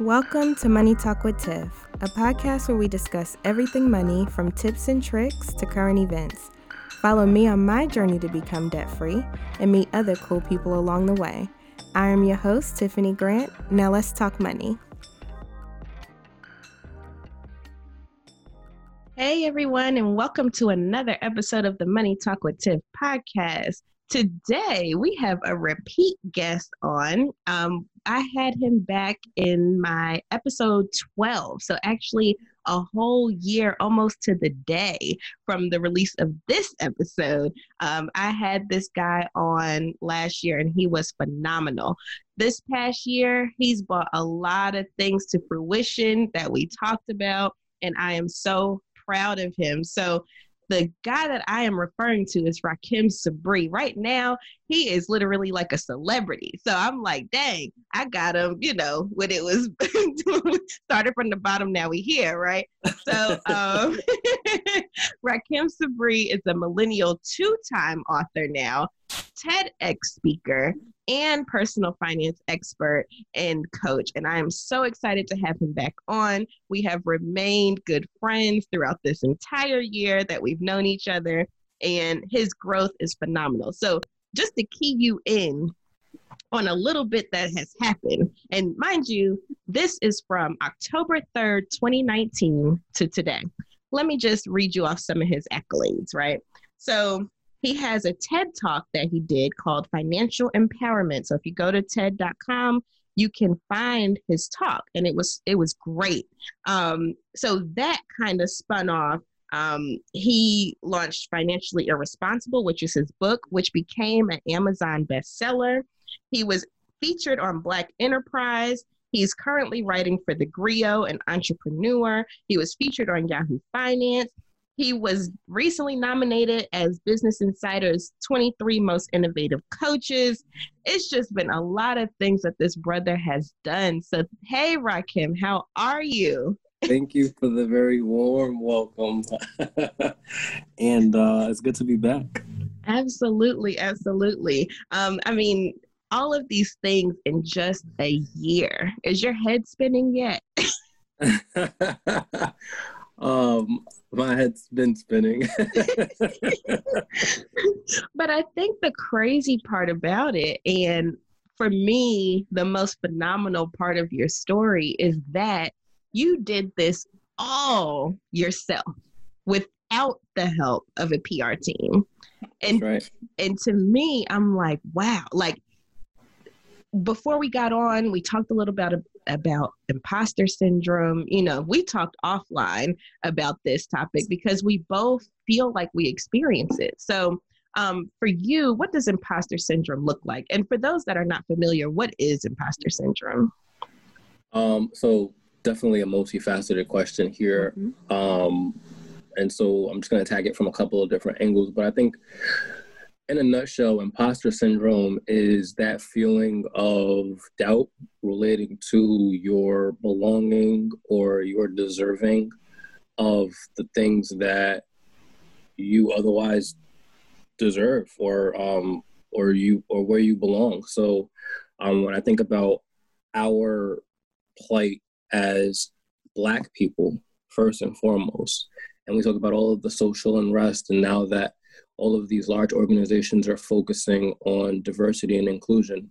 Welcome to Money Talk with Tiff, a podcast where we discuss everything money from tips and tricks to current events. Follow me on my journey to become debt free and meet other cool people along the way. I am your host, Tiffany Grant. Now let's talk money. Hey, everyone, and welcome to another episode of the Money Talk with Tiff podcast. Today, we have a repeat guest on. Um, I had him back in my episode 12. So, actually, a whole year almost to the day from the release of this episode. Um, I had this guy on last year and he was phenomenal. This past year, he's brought a lot of things to fruition that we talked about, and I am so proud of him. So, the guy that I am referring to is Rahkim Sabree. Right now, he is literally like a celebrity. So I'm like, dang, I got him, you know, when it was started from the bottom, now we here, right? So um, Rahkim Sabree is a millennial two-time author now, TEDx speaker, and personal finance expert and coach. And I am so excited to have him back on. We have remained good friends throughout this entire year that we've known each other, and his growth is phenomenal. So, just to key you in on a little bit that has happened, and mind you, this is from October 3rd, 2019 to today. Let me just read you off some of his accolades, right? So, he has a TED talk that he did called Financial Empowerment. So if you go to TED.com, you can find his talk, and it was it was great. Um, so that kind of spun off. Um, he launched Financially Irresponsible, which is his book, which became an Amazon bestseller. He was featured on Black Enterprise. He's currently writing for The Grio, an entrepreneur. He was featured on Yahoo Finance. He was recently nominated as Business Insider's 23 Most Innovative Coaches. It's just been a lot of things that this brother has done. So, hey, Rahkim, how are you? Thank you for the very warm welcome. and uh, it's good to be back. Absolutely, absolutely. Um, I mean, all of these things in just a year. Is your head spinning yet? um, my head's been spinning. but I think the crazy part about it, and for me, the most phenomenal part of your story is that you did this all yourself without the help of a PR team. And right. and to me, I'm like, wow, like before we got on, we talked a little about about imposter syndrome. You know, we talked offline about this topic because we both feel like we experience it. So, um, for you, what does imposter syndrome look like? And for those that are not familiar, what is imposter syndrome? Um, so, definitely a multifaceted question here. Mm-hmm. Um, and so, I'm just going to tag it from a couple of different angles. But I think in a nutshell, imposter syndrome is that feeling of doubt relating to your belonging or your deserving of the things that you otherwise deserve or um or you or where you belong. So um when I think about our plight as black people first and foremost and we talk about all of the social unrest and now that all of these large organizations are focusing on diversity and inclusion.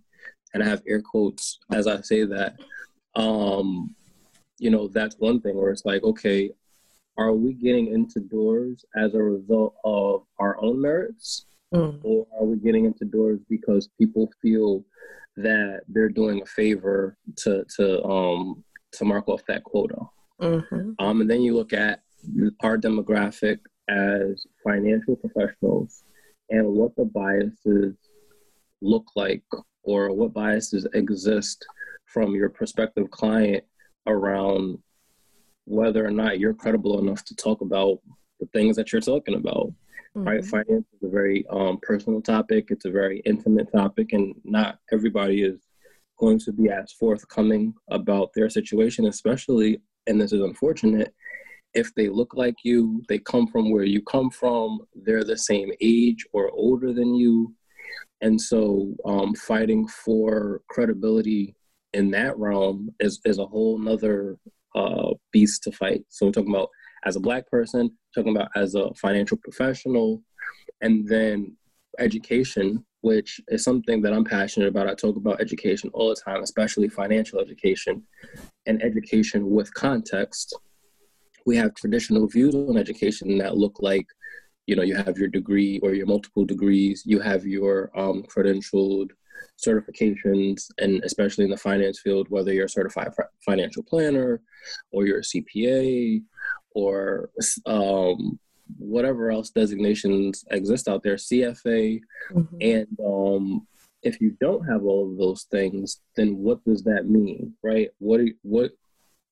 And I have air quotes as I say that. Um, you know, that's one thing where it's like, okay, are we getting into doors as a result of our own merits? Mm. Or are we getting into doors because people feel that they're doing a favor to to um to mark off that quota? Mm-hmm. Um, and then you look at our demographic as financial professionals and what the biases look like or what biases exist from your prospective client around whether or not you're credible enough to talk about the things that you're talking about mm-hmm. right finance is a very um, personal topic it's a very intimate topic and not everybody is going to be as forthcoming about their situation especially and this is unfortunate if they look like you, they come from where you come from, they're the same age or older than you. And so, um, fighting for credibility in that realm is is a whole nother uh, beast to fight. So we're talking about as a black person, talking about as a financial professional, and then education, which is something that I'm passionate about. I talk about education all the time, especially financial education and education with context. We have traditional views on education that look like, you know, you have your degree or your multiple degrees, you have your um, credentialed certifications, and especially in the finance field, whether you're a certified financial planner or you're a CPA or um, whatever else designations exist out there, CFA. Mm-hmm. And um, if you don't have all of those things, then what does that mean, right? What what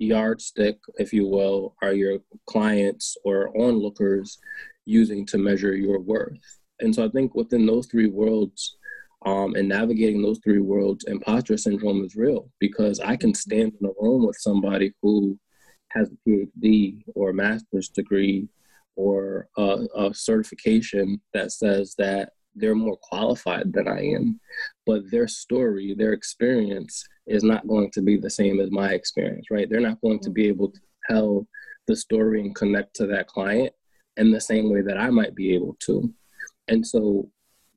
yardstick, if you will, are your clients or onlookers using to measure your worth? And so I think within those three worlds, um, and navigating those three worlds, imposter syndrome is real because I can stand in a room with somebody who has a PhD or a master's degree or a, a certification that says that they're more qualified than I am, but their story, their experience is not going to be the same as my experience, right? They're not going to be able to tell the story and connect to that client in the same way that I might be able to. And so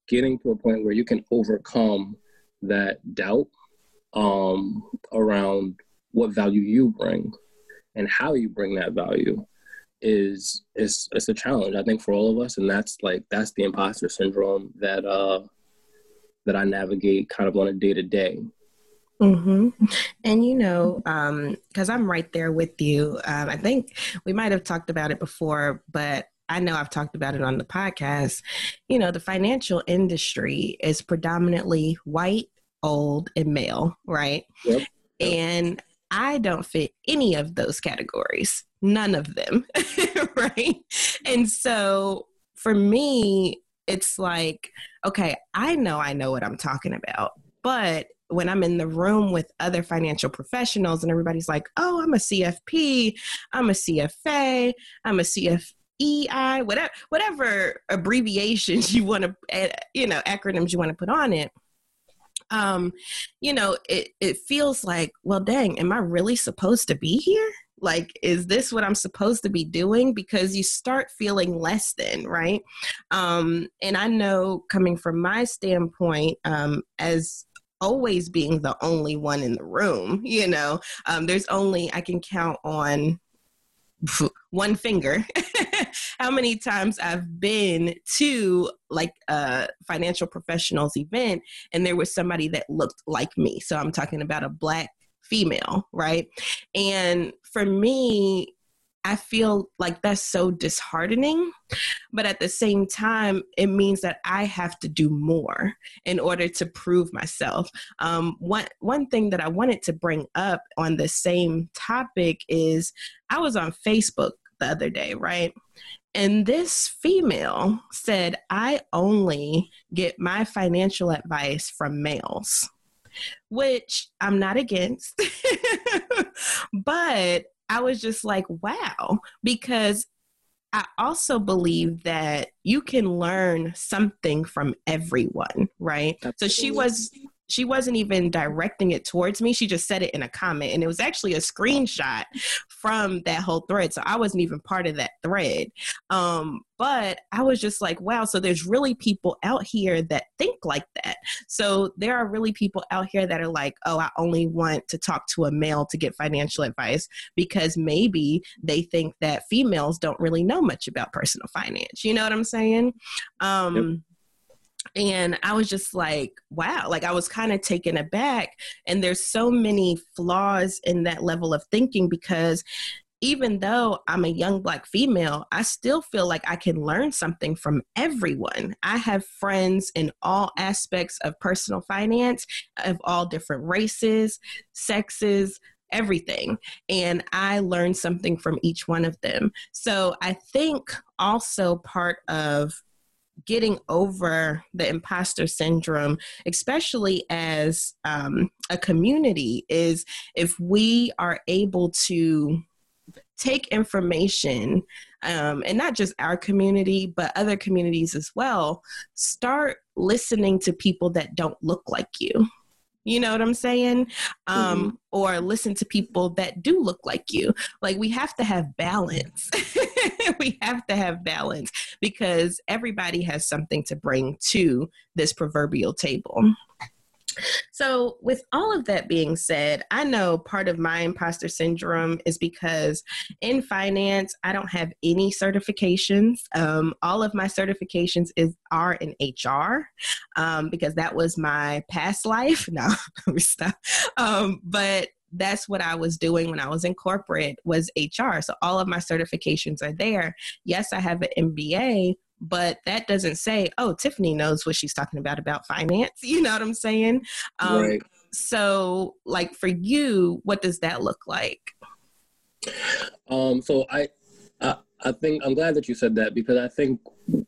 getting to a point where you can overcome that doubt um, around what value you bring and how you bring that value is is it's a challenge I think for all of us and that's like that's the imposter syndrome that uh that I navigate kind of on a day to day. Mm-hmm. And you know, because um, I'm right there with you. Um, I think we might have talked about it before, but I know I've talked about it on the podcast. You know, the financial industry is predominantly white, old, and male, right? Yep. And I don't fit any of those categories, none of them, right? And so for me, it's like, okay, I know I know what I'm talking about, but when I'm in the room with other financial professionals and everybody's like, oh, I'm a CFP, I'm a CFA, I'm a CF. EI, whatever, whatever abbreviations you want to, eh, you know, acronyms you want to put on it um, you know, it, it feels like, well, dang, am I really supposed to be here? Like, is this what I'm supposed to be doing? Because you start feeling less than, right? Um, and I know coming from my standpoint, um, as always being the only one in the room, you know, um, there's only, I can count on one finger how many times I've been to like a financial professionals event and there was somebody that looked like me. So I'm talking about a black female, right? And for me, I feel like that's so disheartening. But at the same time, it means that I have to do more in order to prove myself. Um, one, one thing that I wanted to bring up on the same topic is I was on Facebook the other day, right? And this female said, I only get my financial advice from males, which I'm not against. but I was just like, wow, because I also believe that you can learn something from everyone, right? Absolutely. So she was she wasn't even directing it towards me. She just said it in a comment. And it was actually a screenshot from that whole thread. So I wasn't even part of that thread. Um, but I was just like, wow, so there's really people out here that think like that. So there are really people out here that are like, oh, I only want to talk to a male to get financial advice because maybe they think that females don't really know much about personal finance. You know what I'm saying? Um, yep and I was just like, wow, like I was kind of taken aback. And there's so many flaws in that level of thinking because even though I'm a young black female, I still feel like I can learn something from everyone. I have friends in all aspects of personal finance, of all different races, sexes, everything. And I learned something from each one of them. So I think also part of getting over the imposter syndrome, especially as um, a community, is if we are able to take information um, and not just our community but other communities as well start listening to people that don't look like you You know what I'm saying? Um, mm-hmm. Or listen to people that do look like you. Like we have to have balance. we have to have balance because everybody has something to bring to this proverbial table. So, with all of that being said, I know part of my imposter syndrome is because in finance, I don't have any certifications. Um, all of my certifications is are in HR um, because that was my past life. No, stop. Um, but that's what I was doing when I was in corporate was HR. So all of my certifications are there. Yes, I have an MBA, but that doesn't say, oh, Tiffany knows what she's talking about about finance. You know what I'm saying? Um, right. So, like for you, what does that look like? Um, so I, I, I think I'm glad that you said that because I think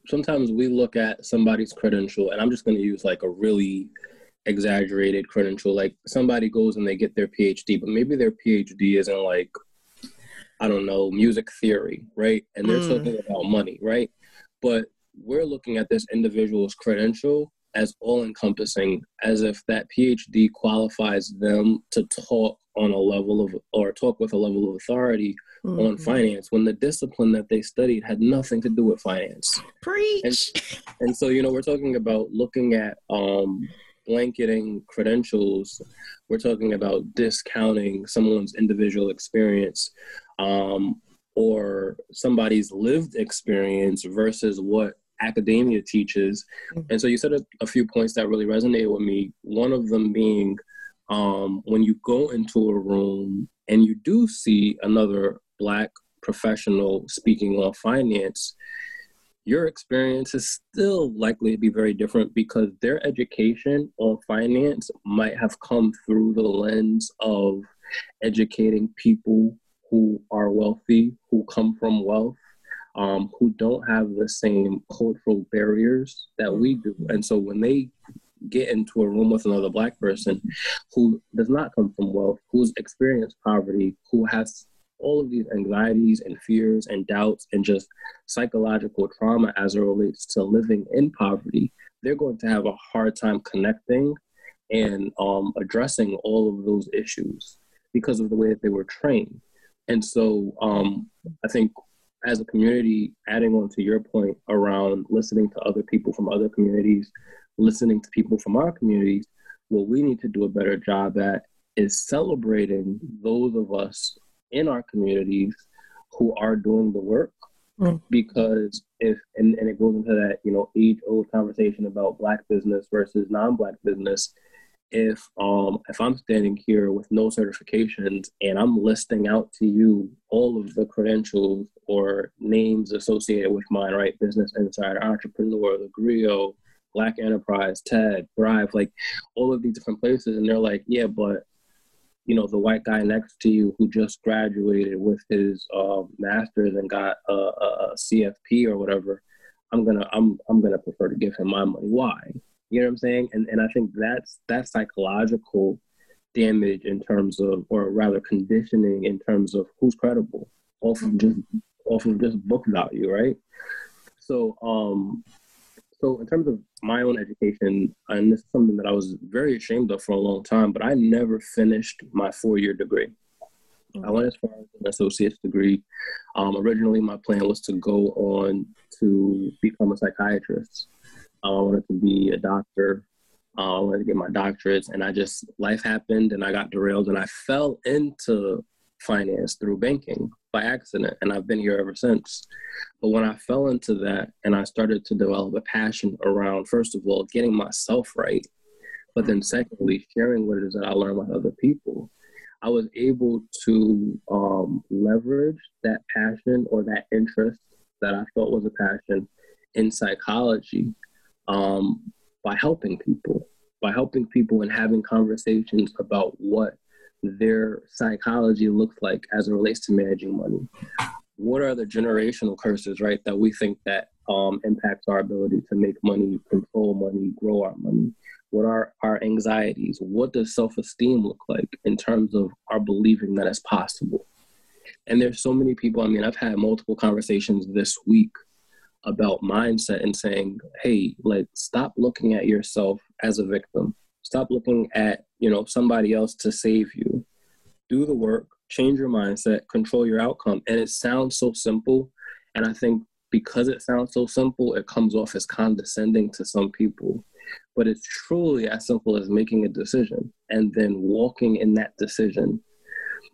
sometimes we look at somebody's credential, and I'm just going to use like a really exaggerated credential. Like somebody goes and they get their PhD, but maybe their PhD isn't like I don't know music theory, right? And they're mm. talking about money, right? But we're looking at this individual's credential as all encompassing, as if that PhD qualifies them to talk on a level of or talk with a level of authority mm-hmm. on finance when the discipline that they studied had nothing to do with finance. Preach. And, and so, you know, we're talking about looking at um, blanketing credentials. We're talking about discounting someone's individual experience. Um, or somebody's lived experience versus what academia teaches. Mm-hmm. And so you said a, a, few points that really resonated with me. One of them being um, when you go into a room and you do see another Black professional speaking on finance, your experience is still likely to be very different because their education on finance might have come through the lens of educating people who are wealthy, who come from wealth, um, who don't have the same cultural barriers that we do. And so when they get into a room with another black person who does not come from wealth, who's experienced poverty, who has all of these anxieties and fears and doubts and just psychological trauma as it relates to living in poverty, they're going to have a hard time connecting and um, addressing all of those issues because of the way that they were trained. And so um, I think as a community, adding on to your point around listening to other people from other communities, listening to people from our communities, what we need to do a better job at is celebrating those of us in our communities who are doing the work. Mm. Because if, and, and it goes into that, you know, age old conversation about black business versus non black business if um if I'm standing here with no certifications and I'm listing out to you all of the credentials or names associated with mine, right? Business Insider, Entrepreneur, The Grio, Black Enterprise, TED, Thrive, like all of these different places, and they're like, yeah, but you know the white guy next to you who just graduated with his uh, master's and got a, a, a CFP or whatever. I'm gonna I'm I'm gonna prefer to give him my money. Why? You know what I'm saying? And and I think that's that psychological damage in terms of, or rather conditioning in terms of who's credible off of just off of just book value, right? So um so in terms of my own education, and this is something that I was very ashamed of for a long time, but I never finished my four year degree. I went as far as an associate's degree. Um, originally, my plan was to go on to become a psychiatrist. I wanted to be a doctor. Uh, I wanted to get my doctorates, and I just life happened, and I got derailed, and I fell into finance through banking by accident, and I've been here ever since. But when I fell into that, and I started to develop a passion around, first of all, getting myself right, but then secondly, sharing what it is that I learned with other people. I was able to um, leverage that passion or that interest that I felt was a passion in psychology um, by helping people, by helping people and having conversations about what their psychology looks like as it relates to managing money. What are the generational curses, right, that we think that um, impacts our ability to make money, control money, grow our money? What are our anxieties? What does self esteem look like in terms of our believing that it's possible? And there's so many people. I mean, I've had multiple conversations this week about mindset and saying, hey, like, stop looking at yourself as a victim. Stop looking at you know, somebody else to save you. Do the work, change your mindset, control your outcome. And it sounds so simple. And I think because it sounds so simple, it comes off as condescending to some people. But it's truly as simple as making a decision and then walking in that decision.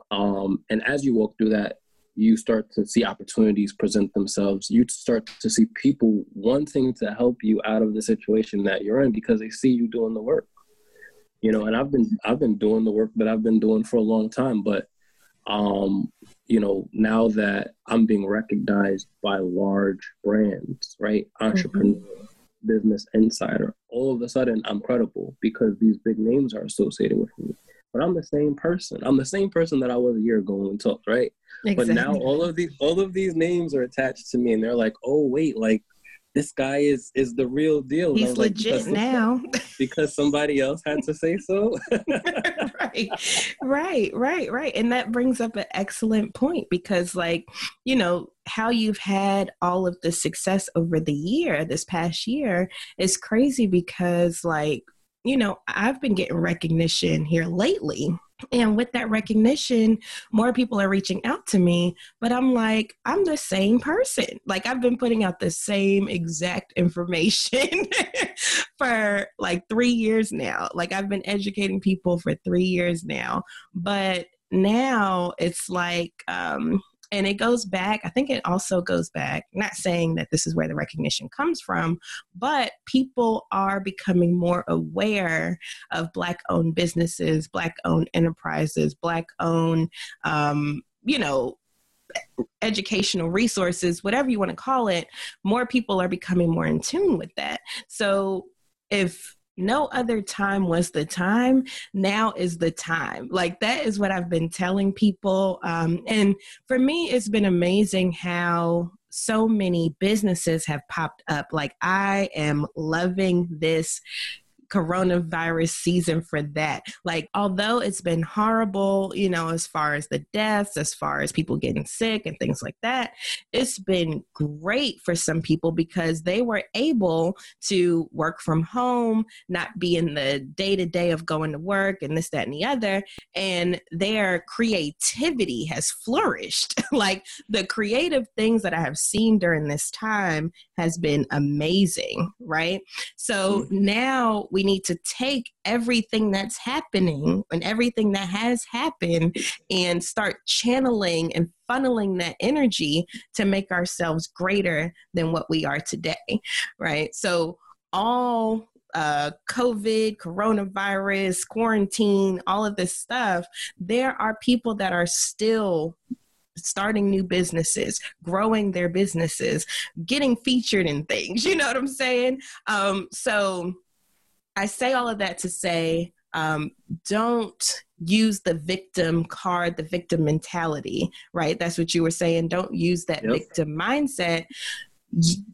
Um, and as you walk through that, you start to see opportunities present themselves. You start to see people wanting to help you out of the situation that you're in because they see you doing the work. You know, and I've been I've been doing the work that I've been doing for a long time, but um, you know, now that I'm being recognized by large brands, right? Entrepreneur, mm-hmm. business insider, all of a sudden I'm credible because these big names are associated with me. But I'm the same person. I'm the same person that I was a year ago when we talked, right? Exactly. But now all of these all of these names are attached to me and they're like, oh wait, like this guy is is the real deal. He's legit like, now. because somebody else had to say so. right. Right, right, right. And that brings up an excellent point because like, you know, how you've had all of the success over the year, this past year is crazy because like, you know, I've been getting recognition here lately and with that recognition, more people are reaching out to me, but I'm like, I'm the same person. Like, I've been putting out the same exact information for like three years now. Like, I've been educating people for three years now. But now it's like, um, and it goes back, I think it also goes back, not saying that this is where the recognition comes from, but people are becoming more aware of Black owned businesses, Black owned enterprises, Black owned, um, you know, educational resources, whatever you want to call it, more people are becoming more in tune with that. So if no other time was the time. Now is the time. Like that is what I've been telling people. Um, and for me, it's been amazing how so many businesses have popped up. Like I am loving this coronavirus season for that. Like, although it's been horrible, you know, as far as the deaths, as far as people getting sick and things like that, it's been great for some people because they were able to work from home, not be in the day to day of going to work and this, that, and the other. And their creativity has flourished. like, the creative things that I have seen during this time has been amazing, right? So mm-hmm. now we we need to take everything that's happening and everything that has happened and start channeling and funneling that energy to make ourselves greater than what we are today, right? So, all uh, COVID, coronavirus, quarantine, all of this stuff, there are people that are still starting new businesses, growing their businesses, getting featured in things. You know what I'm saying? Um, so I say all of that to say um, don't use the victim card, the victim mentality, right? That's what you were saying. Don't use that yep. victim mindset.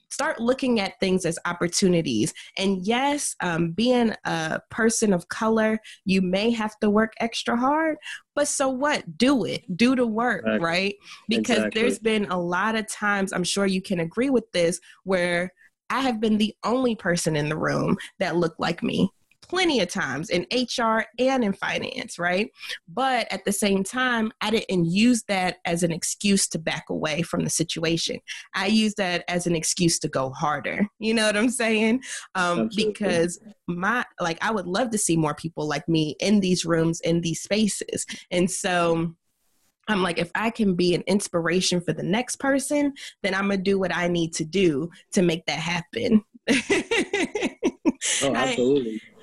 Start looking at things as opportunities. And yes, um, being a person of color, you may have to work extra hard, but so what? Do it. Do the work, exactly. right? Because exactly. there's been a lot of times, I'm sure you can agree with this, where I have been the only person in the room that looked like me plenty of times in HR and in finance, right? But at the same time, I didn't use that as an excuse to back away from the situation. I used that as an excuse to go harder. You know what I'm saying? Um, because my, like, I would love to see more people like me in these rooms, in these spaces. And so, I'm like, if I can be an inspiration for the next person, then I'm gonna do what I need to do to make that happen. oh, absolutely. I,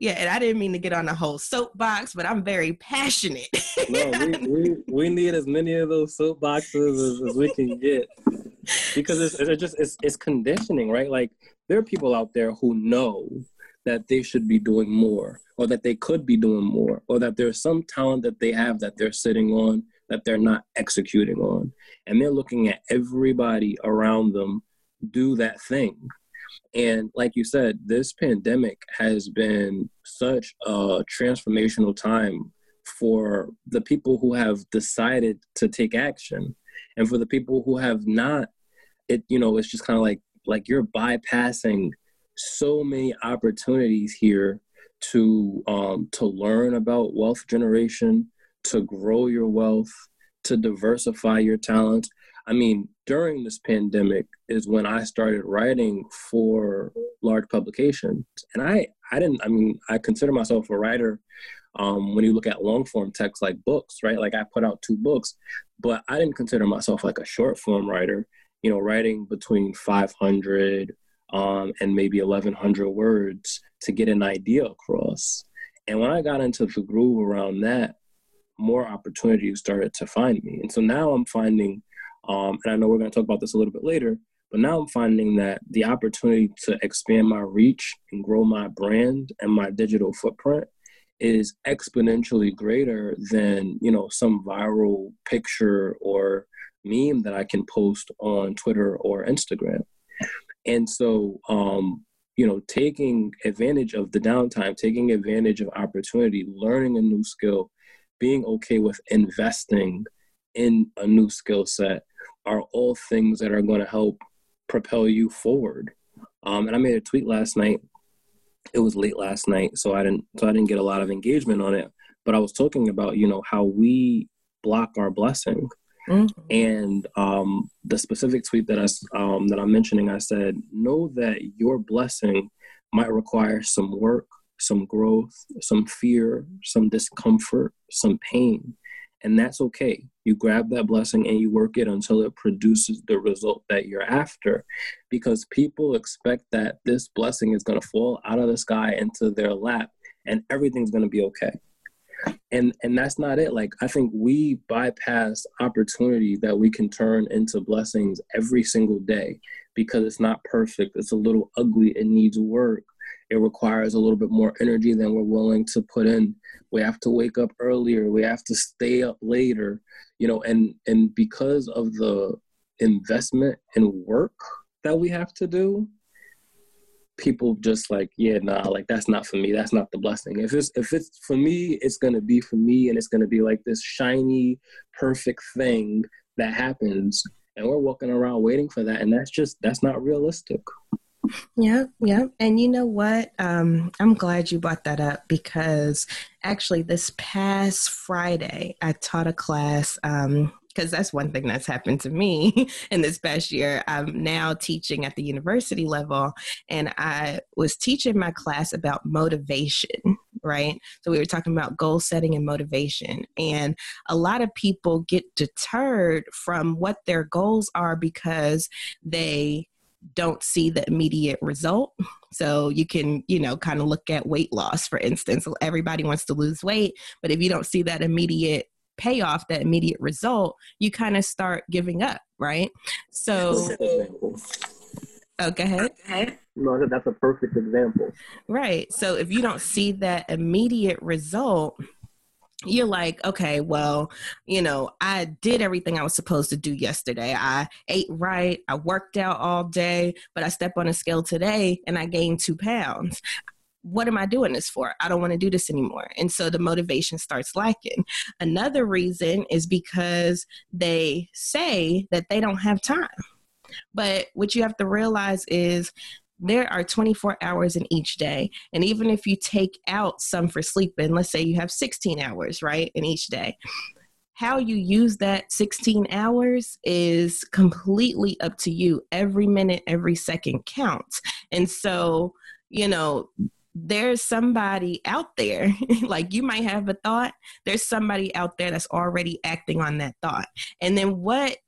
yeah, and I didn't mean to get on a whole soapbox, but I'm very passionate. no, we, we, we need as many of those soapboxes as, as we can get because it's, it's just it's, it's conditioning, right? Like there are people out there who know that they should be doing more or that they could be doing more or that there's some talent that they have that they're sitting on that they're not executing on. And they're looking at everybody around them do that thing. And like you said, this pandemic has been such a transformational time for the people who have decided to take action. And for the people who have not, it you know, it's just kind of like like you're bypassing so many opportunities here to um, to learn about wealth generation, to grow your wealth, to diversify your talents. I mean, during this pandemic is when I started writing for large publications, and I I didn't. I mean, I consider myself a writer. Um, when you look at long form text like books, right? Like I put out two books, but I didn't consider myself like a short form writer. You know, writing between 500 um, and maybe 1100 words to get an idea across. And when I got into the groove around that, more opportunities started to find me. And so now I'm finding, um, and I know we're going to talk about this a little bit later, but now I'm finding that the opportunity to expand my reach and grow my brand and my digital footprint is exponentially greater than you know some viral picture or meme that I can post on Twitter or Instagram. And so, um, you know, taking advantage of the downtime, taking advantage of opportunity, learning a new skill, being okay with investing in a new skill set are all things that are going to help propel you forward. Um, and I made a tweet last night. It was late last night, so I didn't so I didn't get a lot of engagement on it. But I was talking about you know how we block our blessing Mm-hmm. And um, the specific tweet that I um, that I'm mentioning, I said, know that your blessing might require some work, some growth, some fear, some discomfort, some pain, and that's okay. You grab that blessing and you work it until it produces the result that you're after, because people expect that this blessing is going to fall out of the sky into their lap, and everything's going to be okay. And and that's not it. Like i think we bypass opportunity that we can turn into blessings every single day because it's not perfect. It's a little ugly. It needs work it requires a little bit more energy than we're willing to put in we have to wake up earlier we have to stay up later you know and and because of the investment and work that we have to do people just like, yeah, nah, like that's not for me. That's not the blessing. If it's if it's for me, it's gonna be for me, and it's gonna be like this shiny, perfect thing that happens, and we're walking around waiting for that, and that's just that's not realistic. Yeah, yeah. And you know what? Um, I'm glad you brought that up because actually, this past Friday, I taught a class um, because that's one thing that's happened to me in this past year. I'm now teaching at the university level, and I was teaching my class about motivation, right? So we were talking about goal setting and motivation. And a lot of people get deterred from what their goals are because they don't see the immediate result. So you can, you know, kind of look at weight loss, for instance. Everybody wants to lose weight, but if you don't see that immediate payoff, that immediate result, you kind of start giving up, right? So, oh, go ahead. Okay. No, that's a perfect example. Right. So if you don't see that immediate result, you're like, okay, well, you know, I did everything I was supposed to do yesterday. I ate right, I worked out all day, but I step on a scale today and I gained two pounds what am I doing this for? I don't want to do this anymore. And so the motivation starts lacking. Another reason is because they say that they don't have time. But what you have to realize is there are 24 hours in each day. And even if you take out some for sleeping, let's say you have 16 hours, right, in each day. How you use that 16 hours is completely up to you. Every minute, every second counts. And so, you know, there's somebody out there, like you might have a thought, there's somebody out there that's already acting on that thought. And then what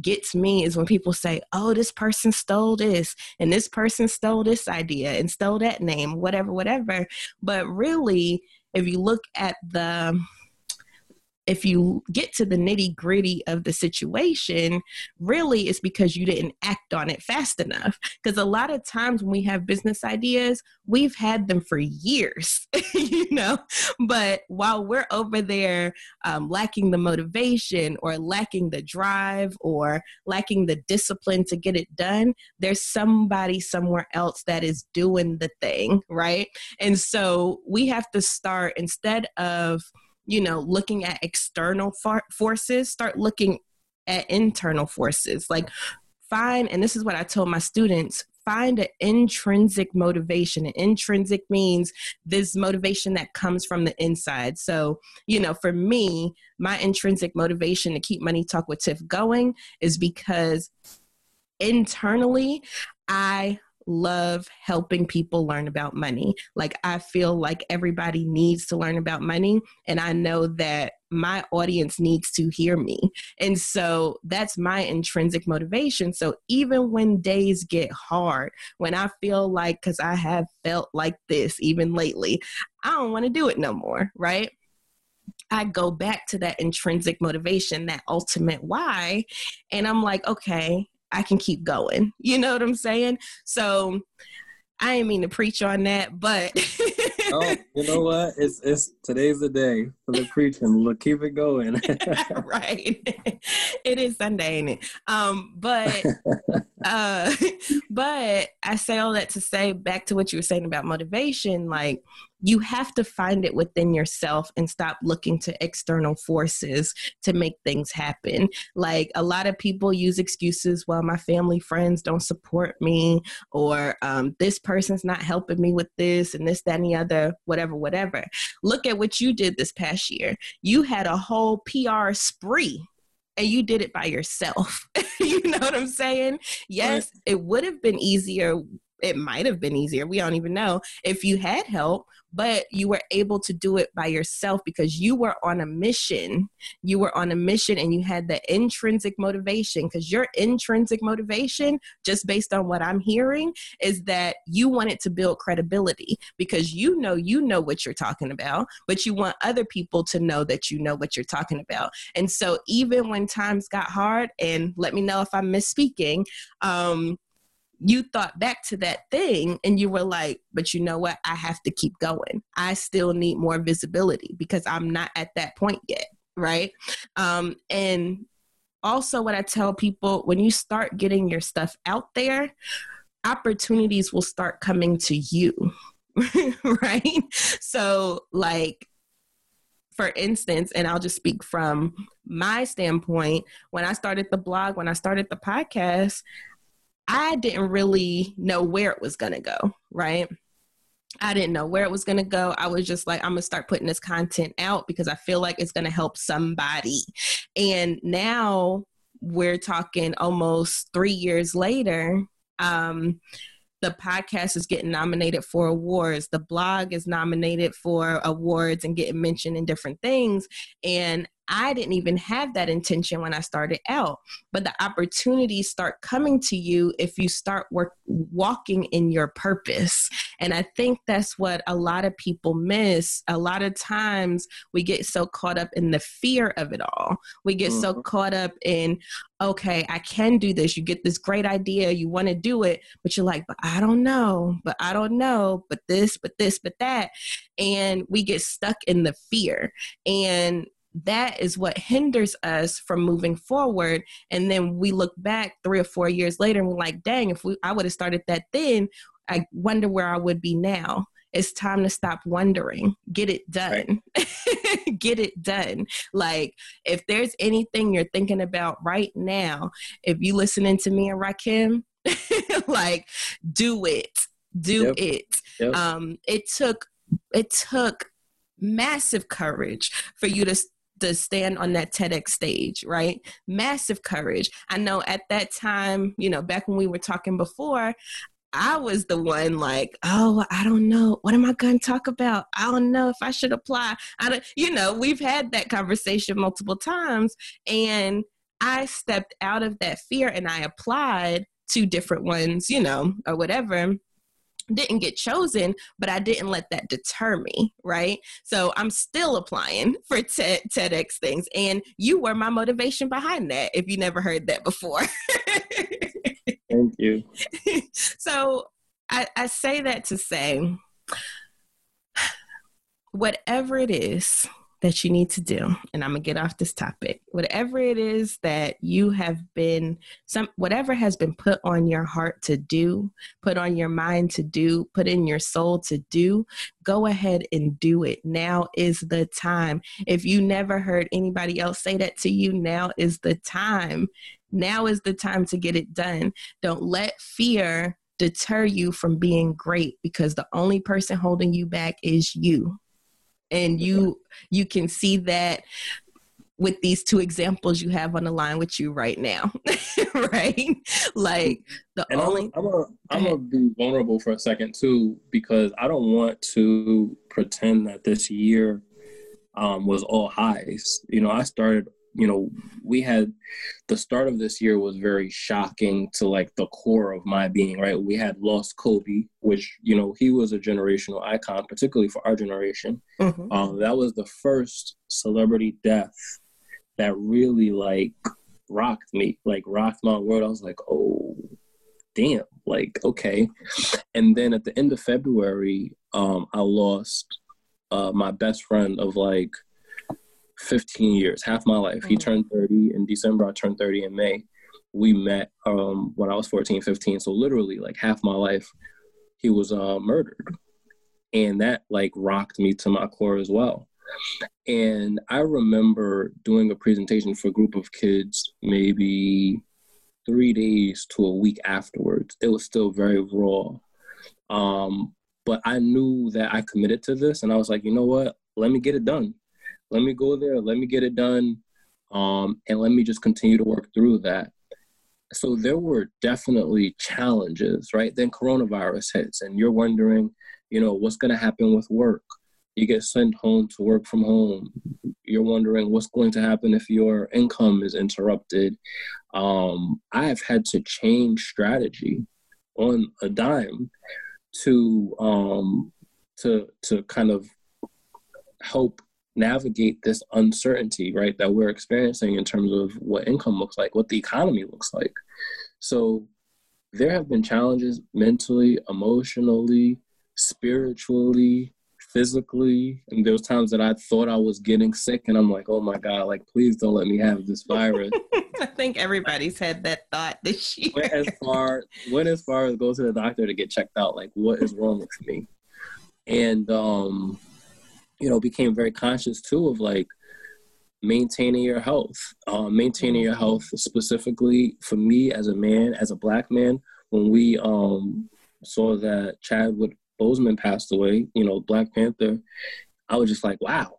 gets me is when people say, oh, this person stole this, and this person stole this idea and stole that name, whatever, whatever. But really, if you look at the if you get to the nitty gritty of the situation, really it's because you didn't act on it fast enough. Because a lot of times when we have business ideas, we've had them for years, you know. But while we're over there um, lacking the motivation or lacking the drive or lacking the discipline to get it done, there's somebody somewhere else that is doing the thing, right? And so we have to start instead of you know, looking at external for- forces, start looking at internal forces. Like, find, and this is what I told my students find an intrinsic motivation. And intrinsic means this motivation that comes from the inside. So, you know, for me, my intrinsic motivation to keep Money Talk with Tiff going is because internally, I love helping people learn about money. Like, I feel like everybody needs to learn about money. And I know that my audience needs to hear me. And so that's my intrinsic motivation. So even when days get hard, when I feel like, because I have felt like this even lately, I don't want to do it no more, right? I go back to that intrinsic motivation, that ultimate why. And I'm like, okay, I can keep going. You know what I'm saying? So I didn't mean to preach on that, but oh, you know what? It's it's today's the day for the preaching. Look, keep it going. right. It is Sunday, ain't it? Um, but uh but I say all that to say back to what you were saying about motivation, like you have to find it within yourself and stop looking to external forces to make things happen. Like a lot of people use excuses, well, my family, friends don't support me, or um, this person's not helping me with this, and this, that, and the other, whatever, whatever. Look at what you did this past year. You had a whole PR spree and you did it by yourself. you know what I'm saying? Yes, it would have been easier it might have been easier. We don't even know if you had help, but you were able to do it by yourself because you were on a mission. You were on a mission and you had the intrinsic motivation because your intrinsic motivation, just based on what I'm hearing, is that you wanted to build credibility because you know you know what you're talking about, but you want other people to know that you know what you're talking about. And so even when times got hard, and let me know if I'm misspeaking, um, you thought back to that thing and you were like, but you know what? I have to keep going. I still need more visibility because I'm not at that point yet. Right. Um, and also, what I tell people when you start getting your stuff out there, opportunities will start coming to you. right. So, like, for instance, and I'll just speak from my standpoint, when I started the blog, when I started the podcast, I didn't really know where it was going to go, right? I didn't know where it was going to go. I was just like, I'm going to start putting this content out because I feel like it's going to help somebody. And now we're talking almost three years later. Um, the podcast is getting nominated for awards. The blog is nominated for awards and getting mentioned in different things. And I didn't even have that intention when I started out. But the opportunities start coming to you if you start work walking in your purpose. And I think that's what a lot of people miss. A lot of times we get so caught up in the fear of it all. We get mm-hmm. so caught up in, okay, I can do this. You get this great idea, you want to do it, but you're like, but I don't know, but I don't know, but this, but this, but that. And we get stuck in the fear. And that is what hinders us from moving forward. And then we look back three or four years later and we're like dang if we i would have started that then i wonder where i would be now. It's time to stop wondering. Get it done right. get it done. Like if there's anything you're thinking about right now if you listening to me and Rahkim like do it. Do yep. it. Yep. um it took it took massive courage for you to to stand on that TEDx stage, right? Massive courage. I know at that time, you know, back when we were talking before, I was the one like, oh, I don't know. What am I going to talk about? I don't know if I should apply. I don't, you know, we've had that conversation multiple times. And I stepped out of that fear and I applied to different ones, you know, or whatever didn't get chosen, but I didn't let that deter me, right? So I'm still applying for TED, TEDx things. And you were my motivation behind that, if you never heard that before. Thank you. so I, I say that to say, whatever it is that you need to do. And i'm gonna get off this topic. Whatever it is that you have been some whatever has been put on your heart to do put on your mind to do put in your soul to do go ahead and do it. Now is the time. If you never heard anybody else say that to you now is the time. Now is the time to get it done. Don't let fear deter you from being great because the only person holding you back is you and you you can see that with these two examples you have on the line with you right now right? Like the and only i'm gonna I'm gonna be vulnerable for a second too because i don't want to pretend that this year um, was all highs. You know i started you know, we had the start of this year was very shocking to like the core of my being, right? We had lost Kobe, which, you know, he was a generational icon, particularly for our generation. Mm-hmm. Um, that was the first celebrity death that really like rocked me, like rocked my world. I was like, oh, damn, like, okay. And then at the end of February, um, I lost uh, my best friend of like 15 years, half my life. Mm-hmm. He turned 30 in December. I turned 30 in May. We met um, when I was 14, 15. So literally, like half my life, he was uh, murdered, and that like rocked me to my core as well. And I remember doing a presentation for a group of kids, maybe three days to a week afterwards. It was still very raw. Um, but I knew that I committed to this, and I was like, you know what? Let me get it done let me go there, let me get it done, um, and let me just continue to work through that. So there were definitely challenges, right? Then coronavirus hits, and you're wondering, you know, what's going to happen with work. You get sent home to work from home. You're wondering what's going to happen if your income is interrupted. Um, I have had to change strategy on a dime to um, to to kind of help navigate this uncertainty, right, that we're experiencing in terms of what income looks like, what the economy looks like. So there have been challenges mentally, emotionally, spiritually, physically. And there was times that I thought I was getting sick and I'm like, oh my God, like please don't let me have this virus. I think everybody's had that thought this year. Went as far went as far as go to the doctor to get checked out, like what is wrong with me? And um you know, became very conscious too of like maintaining your health, um, maintaining your health specifically for me as a man, as a black man. When we um, saw that Chadwick Boseman passed away, you know, Black Panther, I was just like, wow,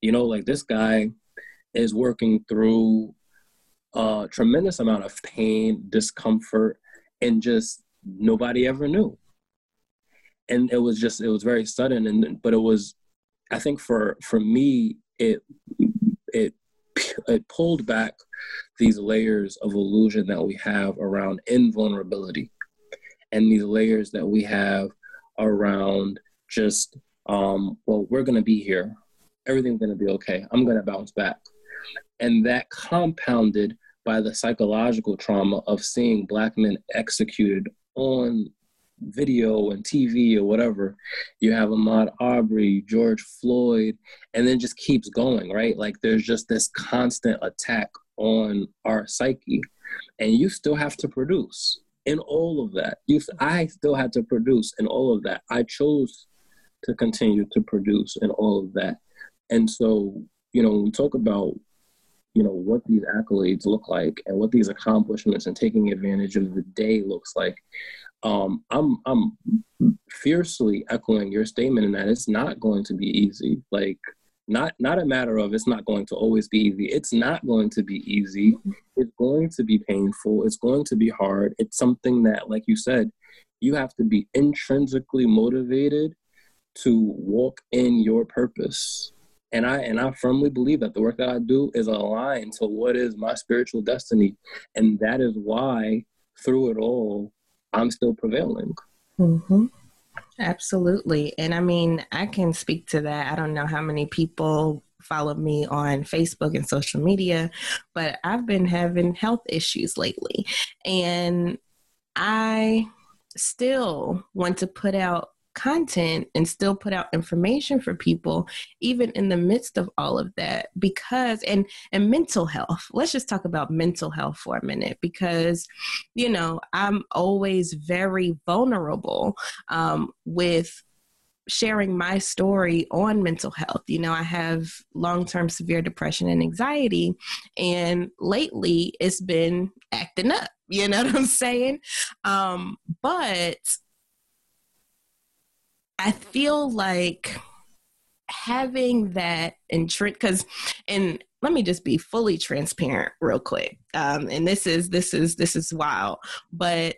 you know, like this guy is working through a tremendous amount of pain, discomfort, and just nobody ever knew. And it was just, it was very sudden, and but it was I think for for me, it it it pulled back these layers of illusion that we have around invulnerability, and these layers that we have around just um, well, we're gonna be here, everything's gonna be okay. I'm gonna bounce back, and that compounded by the psychological trauma of seeing black men executed on video and TV or whatever, you have Ahmaud Arbery, George Floyd, and then just keeps going, right? Like there's just this constant attack on our psyche, and you still have to produce in all of that. You, I still had to produce in all of that. I chose to continue to produce in all of that, and so you know when we talk about you know what these accolades look like and what these accomplishments and taking advantage of the day looks like um, I'm I'm fiercely echoing your statement in that it's not going to be easy. Like not not a matter of it's not going to always be easy. It's not going to be easy. It's going to be painful. It's going to be hard. It's something that, like you said, you have to be intrinsically motivated to walk in your purpose. And I and I firmly believe that the work that I do is aligned to what is my spiritual destiny. And that is why through it all, I'm still prevailing. Mm-hmm. Absolutely. And I mean, I can speak to that. I don't know how many people follow me on Facebook and social media, but I've been having health issues lately. And I still want to put out content and still put out information for people even in the midst of all of that because and and mental health let's just talk about mental health for a minute because you know i'm always very vulnerable um, with sharing my story on mental health. You know, I have long term severe depression and anxiety, and lately it's been acting up. You know what I'm saying? Um, but I feel like having that intrinsic because and let me just be fully transparent real quick um and this is this is this is wild but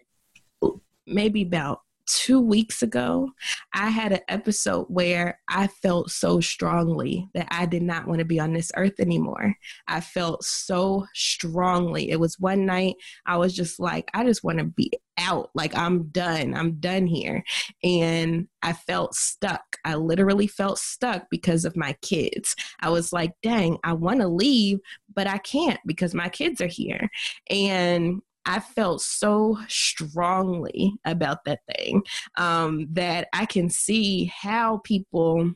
maybe about two weeks ago, I had an episode where I felt so strongly that I did not want to be on this earth anymore. I felt so strongly. It was one night I was just like, I just want to be out. Like, I'm done. I'm done here. And I felt stuck. I literally felt stuck because of my kids. I was like, dang, I want to leave, but I can't because my kids are here. And I felt so strongly about that thing um, that I can see how people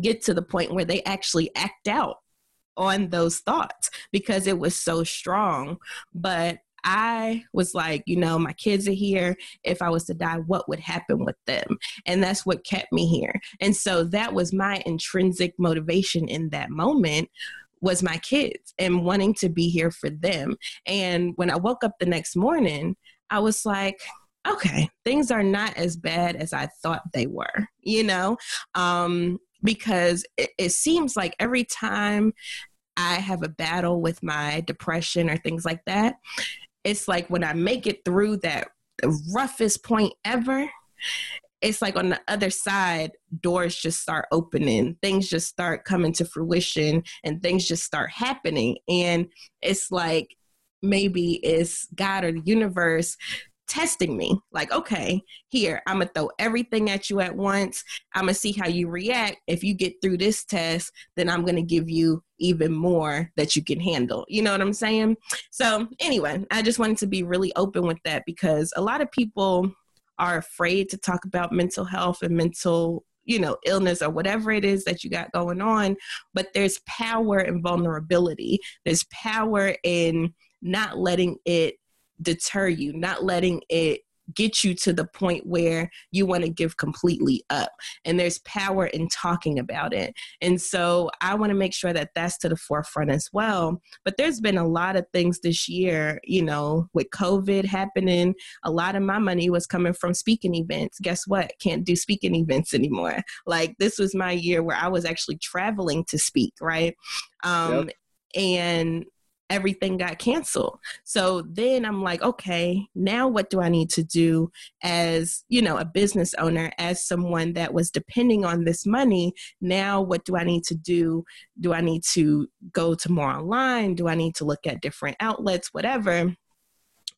get to the point where they actually act out on those thoughts because it was so strong. But I was like, you know, my kids are here. If I was to die, what would happen with them? And that's what kept me here. And so that was my intrinsic motivation in that moment was my kids and wanting to be here for them. And when I woke up the next morning, I was like, okay, things are not as bad as I thought they were, you know? Um, because it, it seems like every time I have a battle with my depression or things like that, it's like when I make it through that roughest point ever, it's like on the other side, doors just start opening, things just start coming to fruition, and things just start happening. And it's like maybe it's God or the universe testing me. Like okay here i'm gonna throw everything at you at once. I'm gonna see how you react. If you get through this test then i'm gonna give you even more that you can handle. You know what i'm saying? So anyway i just wanted to be really open with that because a lot of people are afraid to talk about mental health and mental you know illness or whatever it is that you got going on but there's power in vulnerability. There's power in not letting it deter you not letting it get you to the point where you want to give completely up. And there's power in talking about it. And so I want to make sure that that's to the forefront as well. But there's been a lot of things this year, you know, with COVID happening, a lot of my money was coming from speaking events. Guess what? Can't do speaking events anymore. Like this was my year where I was actually traveling to speak, right? Um, yep. And everything got canceled. So then I'm like, okay, now what do I need to do as, you know, a business owner, as someone that was depending on this money? Now what do I need to do? Do I need to go to more online? Do I need to look at different outlets, whatever?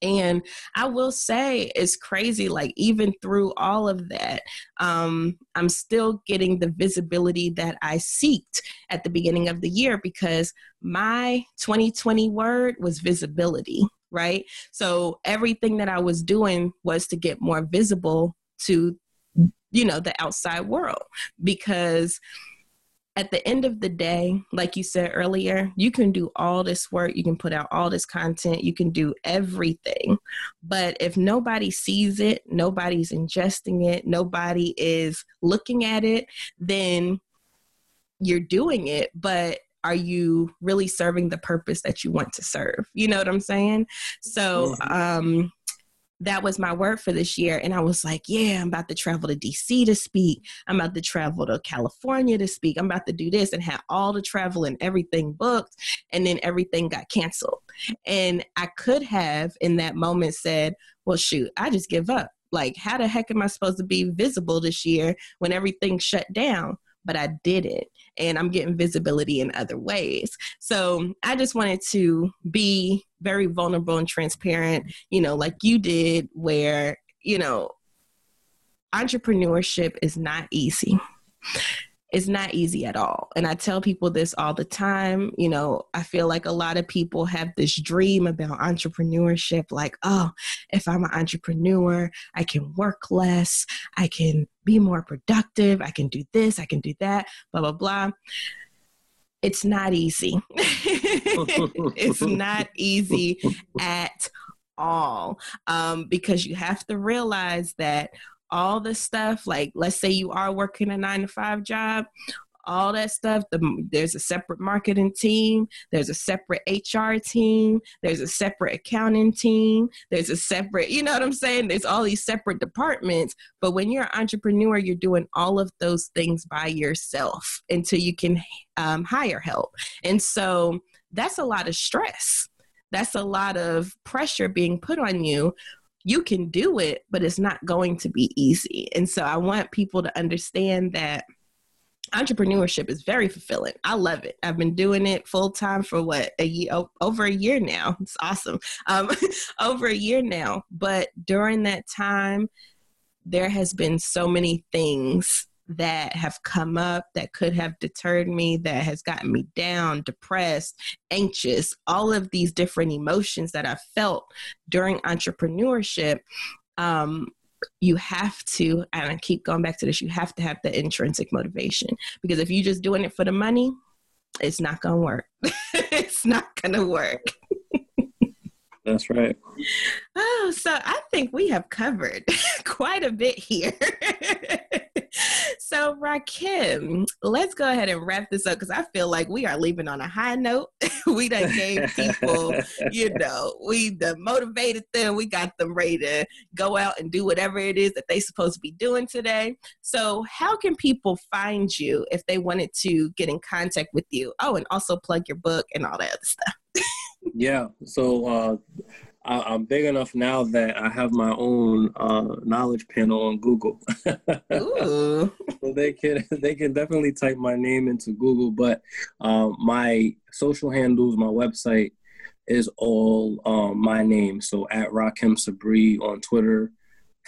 And I will say it's crazy, like, even through all of that, um, I'm still getting the visibility that I seeked at the beginning of the year because my 2020 word was visibility, right? So everything that I was doing was to get more visible to, you know, the outside world because at the end of the day, like you said earlier, you can do all this work, you can put out all this content, you can do everything. But if nobody sees it, nobody's ingesting it, nobody is looking at it, then you're doing it, but are you really serving the purpose that you want to serve? You know what I'm saying? So, um, that was my word for this year. And I was like, yeah, I'm about to travel to DC to speak. I'm about to travel to California to speak. I'm about to do this and have all the travel and everything booked. And then everything got canceled. And I could have in that moment said, well, shoot, I just give up. Like, how the heck am I supposed to be visible this year when everything shut down? But I did it and I'm getting visibility in other ways. So I just wanted to be very vulnerable and transparent, you know, like you did, where, you know, entrepreneurship is not easy. It's not easy at all. And I tell people this all the time. You know, I feel like a lot of people have this dream about entrepreneurship like, oh, if I'm an entrepreneur, I can work less, I can be more productive, I can do this, I can do that, blah, blah, blah. It's not easy. it's not easy at all um, because you have to realize that all the stuff like let's say you are working a nine to five job all that stuff. The, there's a separate marketing team, there's a separate HR team, there's a separate accounting team, there's a separate, you know what I'm saying? There's all these separate departments. But when you're an entrepreneur, you're doing all of those things by yourself until you can um, hire help. And so that's a lot of stress. That's a lot of pressure being put on you you can do it, but it's not going to be easy. And so I want people to understand that entrepreneurship is very fulfilling. I love it. I've been doing it full time for what a year over a year now. It's awesome. Um, over a year now. But during that time, there has been so many things that have come up that could have deterred me, that has gotten me down, depressed, anxious, all of these different emotions that I felt during entrepreneurship. Um, you have to, and I keep going back to this, you have to have the intrinsic motivation because if you're just doing it for the money, it's not going to work. it's not going to work. That's right. Oh, so I think we have covered quite a bit here. so, Rahkim, let's go ahead and wrap this up because I feel like we are leaving on a high note. we done gave people, you know, we done motivated them. We got them ready to go out and do whatever it is that they supposed to be doing today. So, how can people find you if they wanted to get in contact with you? Oh, and also plug your book and all that other stuff. Yeah. So uh, I, am big enough now that I have my own uh, knowledge panel on Google. Ooh. so they can they can definitely type my name into Google, but um, my social handles, my website is all um, my name. So at Rahkim Sabree on Twitter,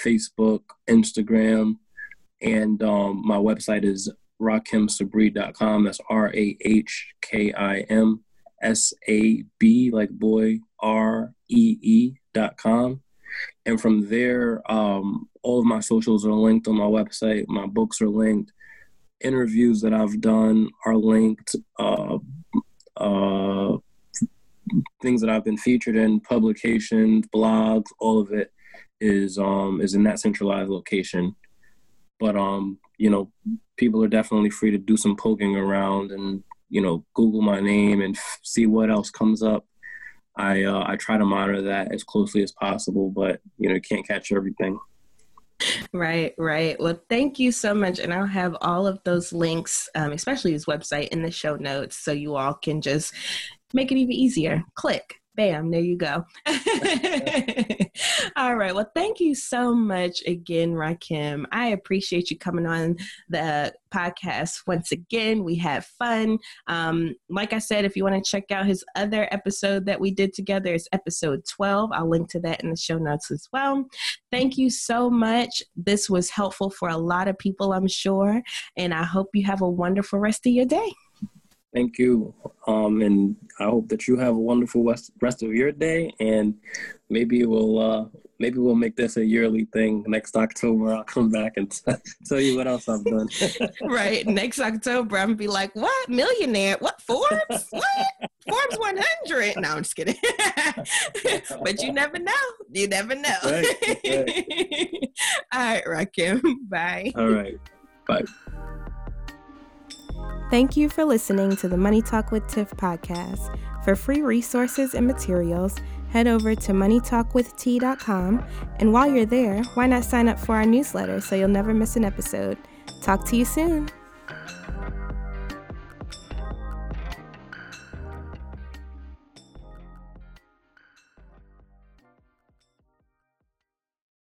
Facebook, Instagram, and um, my website is rahkimsabree.com. That's R A H K I M S A B, like boy, R E E dot com. And from there, um, all of my socials are linked on my website. My books are linked. Interviews that I've done are linked. Uh, uh, things that I've been featured in, publications, blogs, all of it is um, is in that centralized location. But um, you know, people are definitely free to do some poking around and you know Google my name and f- see what else comes up. I uh, I try to monitor that as closely as possible, but you know can't catch everything. Right, right. Well, thank you so much. And I'll have all of those links, um, especially his website, in the show notes so you all can just make it even easier. Click bam, there you go. All right. Well, thank you so much again, Rahkim. I appreciate you coming on the podcast once again. We had fun. Um, like I said, if you want to check out his other episode that we did together, it's episode 12. I'll link to that in the show notes as well. Thank you so much. This was helpful for a lot of people, I'm sure. And I hope you have a wonderful rest of your day. Thank you. Um, and I hope that you have a wonderful rest, rest of your day. And maybe we'll uh, maybe we'll make this a yearly thing. Next October, I'll come back and t- tell you what else I've done. right. Next October, I'm be like, "What millionaire? What Forbes? what Forbes 100?" No, I'm just kidding. but you never know. You never know. Right, right. All right, Rahkim. Bye. All right. Bye. Thank you for listening to the Money Talk with Tiff podcast. For free resources and materials, head over to moneytalkwitht.com. And while you're there, why not sign up for our newsletter so you'll never miss an episode? Talk to you soon.